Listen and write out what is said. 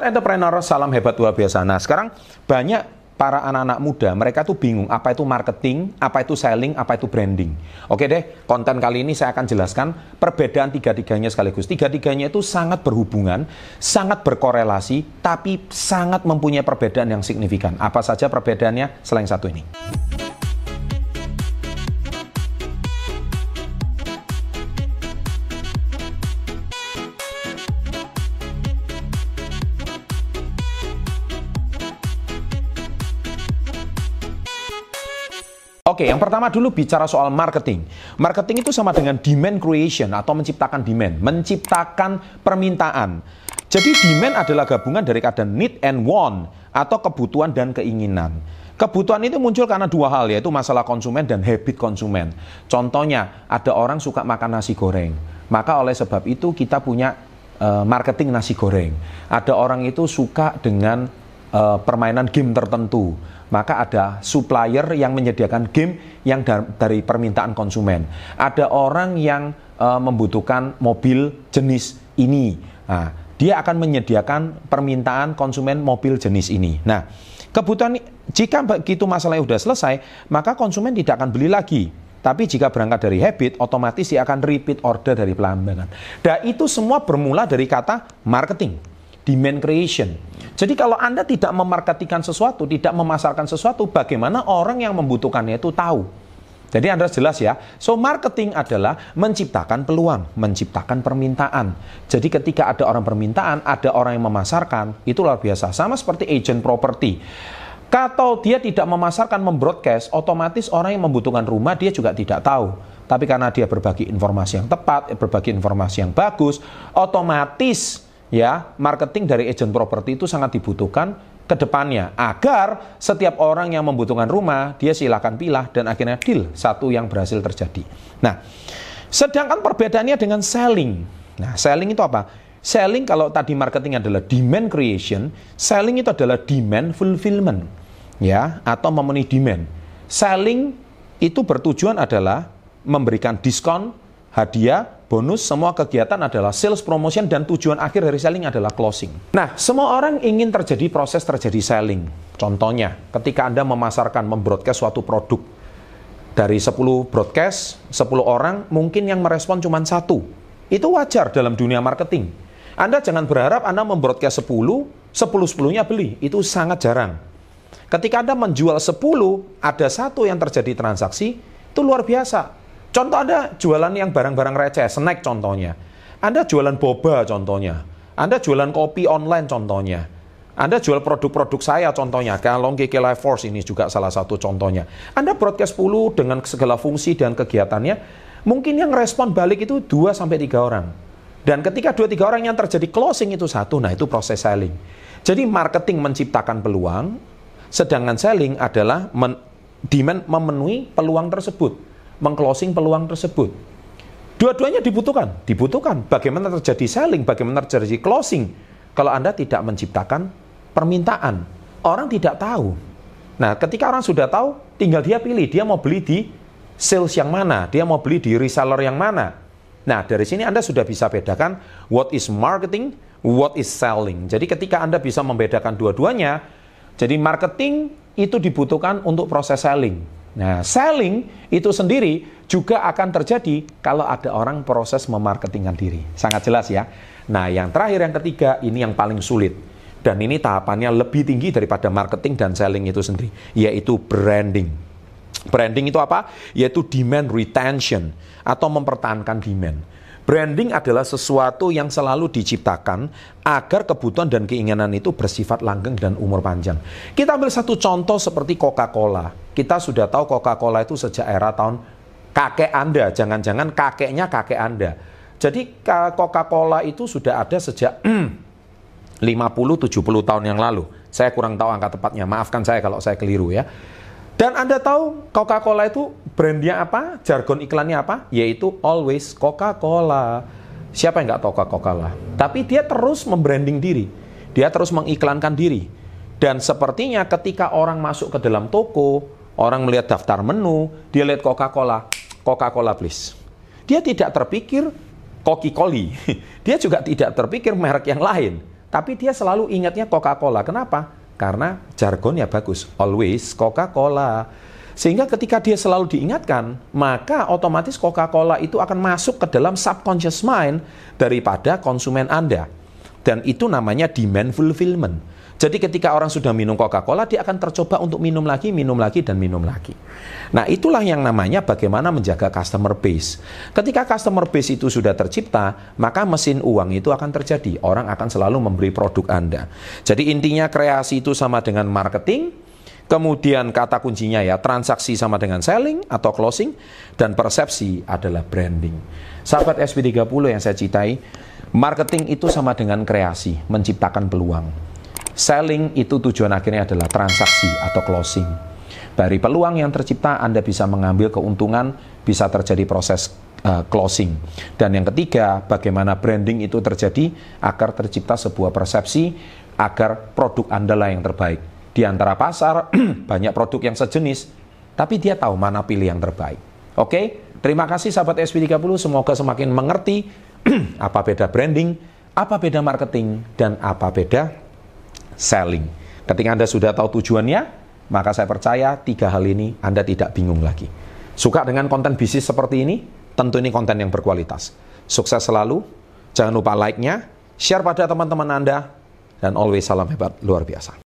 Sobat entrepreneur, salam hebat luar biasa. Nah, sekarang banyak para anak-anak muda, mereka tuh bingung apa itu marketing, apa itu selling, apa itu branding. Oke deh, konten kali ini saya akan jelaskan perbedaan tiga-tiganya sekaligus. Tiga-tiganya itu sangat berhubungan, sangat berkorelasi, tapi sangat mempunyai perbedaan yang signifikan. Apa saja perbedaannya selain satu ini? Oke, yang pertama dulu bicara soal marketing. Marketing itu sama dengan demand creation atau menciptakan demand, menciptakan permintaan. Jadi demand adalah gabungan dari kata need and want atau kebutuhan dan keinginan. Kebutuhan itu muncul karena dua hal yaitu masalah konsumen dan habit konsumen. Contohnya, ada orang suka makan nasi goreng. Maka oleh sebab itu kita punya uh, marketing nasi goreng. Ada orang itu suka dengan uh, permainan game tertentu maka ada supplier yang menyediakan game yang dari permintaan konsumen. Ada orang yang uh, membutuhkan mobil jenis ini. Nah, dia akan menyediakan permintaan konsumen mobil jenis ini. Nah, kebutuhan jika begitu masalahnya sudah selesai, maka konsumen tidak akan beli lagi. Tapi jika berangkat dari habit, otomatis dia akan repeat order dari pelanggan. Dan itu semua bermula dari kata marketing, demand creation. Jadi kalau Anda tidak memarketikan sesuatu, tidak memasarkan sesuatu, bagaimana orang yang membutuhkannya itu tahu? Jadi Anda jelas ya. So marketing adalah menciptakan peluang, menciptakan permintaan. Jadi ketika ada orang permintaan, ada orang yang memasarkan, itu luar biasa. Sama seperti agent property. Kalau dia tidak memasarkan, membroadcast, otomatis orang yang membutuhkan rumah dia juga tidak tahu. Tapi karena dia berbagi informasi yang tepat, berbagi informasi yang bagus, otomatis ya marketing dari agent properti itu sangat dibutuhkan ke depannya agar setiap orang yang membutuhkan rumah dia silakan pilih dan akhirnya deal satu yang berhasil terjadi. Nah, sedangkan perbedaannya dengan selling. Nah, selling itu apa? Selling kalau tadi marketing adalah demand creation, selling itu adalah demand fulfillment. Ya, atau memenuhi demand. Selling itu bertujuan adalah memberikan diskon, hadiah, bonus, semua kegiatan adalah sales promotion dan tujuan akhir dari selling adalah closing. Nah, semua orang ingin terjadi proses terjadi selling. Contohnya, ketika Anda memasarkan, membroadcast suatu produk, dari 10 broadcast, 10 orang, mungkin yang merespon cuma satu. Itu wajar dalam dunia marketing. Anda jangan berharap Anda membroadcast 10, 10-10-nya beli. Itu sangat jarang. Ketika Anda menjual 10, ada satu yang terjadi transaksi, itu luar biasa Contoh Anda jualan yang barang-barang receh, snack contohnya. Anda jualan boba contohnya. Anda jualan kopi online contohnya. Anda jual produk-produk saya contohnya, Kalong GK Life Force ini juga salah satu contohnya. Anda broadcast 10 dengan segala fungsi dan kegiatannya, mungkin yang respon balik itu 2 sampai 3 orang. Dan ketika 2 3 orang yang terjadi closing itu satu, nah itu proses selling. Jadi marketing menciptakan peluang, sedangkan selling adalah men demand memenuhi peluang tersebut mengclosing peluang tersebut. Dua-duanya dibutuhkan, dibutuhkan. Bagaimana terjadi selling, bagaimana terjadi closing. Kalau Anda tidak menciptakan permintaan, orang tidak tahu. Nah, ketika orang sudah tahu, tinggal dia pilih, dia mau beli di sales yang mana, dia mau beli di reseller yang mana. Nah, dari sini Anda sudah bisa bedakan what is marketing, what is selling. Jadi ketika Anda bisa membedakan dua-duanya, jadi marketing itu dibutuhkan untuk proses selling. Nah, selling itu sendiri juga akan terjadi kalau ada orang proses memarketingkan diri. Sangat jelas ya. Nah, yang terakhir yang ketiga ini yang paling sulit. Dan ini tahapannya lebih tinggi daripada marketing dan selling itu sendiri, yaitu branding. Branding itu apa? Yaitu demand retention atau mempertahankan demand. Branding adalah sesuatu yang selalu diciptakan agar kebutuhan dan keinginan itu bersifat langgeng dan umur panjang. Kita ambil satu contoh seperti Coca-Cola. Kita sudah tahu Coca-Cola itu sejak era tahun kakek Anda, jangan-jangan kakeknya kakek Anda. Jadi Coca-Cola itu sudah ada sejak 50-70 tahun yang lalu. Saya kurang tahu angka tepatnya, maafkan saya kalau saya keliru ya. Dan Anda tahu Coca-Cola itu brandnya apa? Jargon iklannya apa? Yaitu always Coca-Cola. Siapa yang nggak tahu Coca-Cola? Tapi dia terus membranding diri. Dia terus mengiklankan diri. Dan sepertinya ketika orang masuk ke dalam toko, orang melihat daftar menu, dia lihat Coca-Cola, Coca-Cola please. Dia tidak terpikir Coca-Cola. Dia juga tidak terpikir merek yang lain. tapi dia selalu ingatnya Coca-Cola. Kenapa? Karena jargonnya bagus, always Coca-Cola. Sehingga ketika dia selalu diingatkan, maka otomatis Coca-Cola itu akan masuk ke dalam subconscious mind daripada konsumen Anda. Dan itu namanya demand fulfillment. Jadi ketika orang sudah minum Coca-Cola, dia akan tercoba untuk minum lagi, minum lagi, dan minum lagi. Nah itulah yang namanya bagaimana menjaga customer base. Ketika customer base itu sudah tercipta, maka mesin uang itu akan terjadi. Orang akan selalu membeli produk Anda. Jadi intinya kreasi itu sama dengan marketing, kemudian kata kuncinya ya transaksi sama dengan selling atau closing, dan persepsi adalah branding. Sahabat SP30 yang saya citai, marketing itu sama dengan kreasi, menciptakan peluang. Selling itu tujuan akhirnya adalah transaksi atau closing. Dari peluang yang tercipta, Anda bisa mengambil keuntungan, bisa terjadi proses uh, closing. Dan yang ketiga, bagaimana branding itu terjadi agar tercipta sebuah persepsi agar produk Anda lah yang terbaik. Di antara pasar, banyak produk yang sejenis, tapi dia tahu mana pilih yang terbaik. Oke, terima kasih sahabat SP30, semoga semakin mengerti apa beda branding, apa beda marketing, dan apa beda selling. Ketika Anda sudah tahu tujuannya, maka saya percaya tiga hal ini Anda tidak bingung lagi. Suka dengan konten bisnis seperti ini? Tentu ini konten yang berkualitas. Sukses selalu, jangan lupa like-nya, share pada teman-teman Anda, dan always salam hebat luar biasa.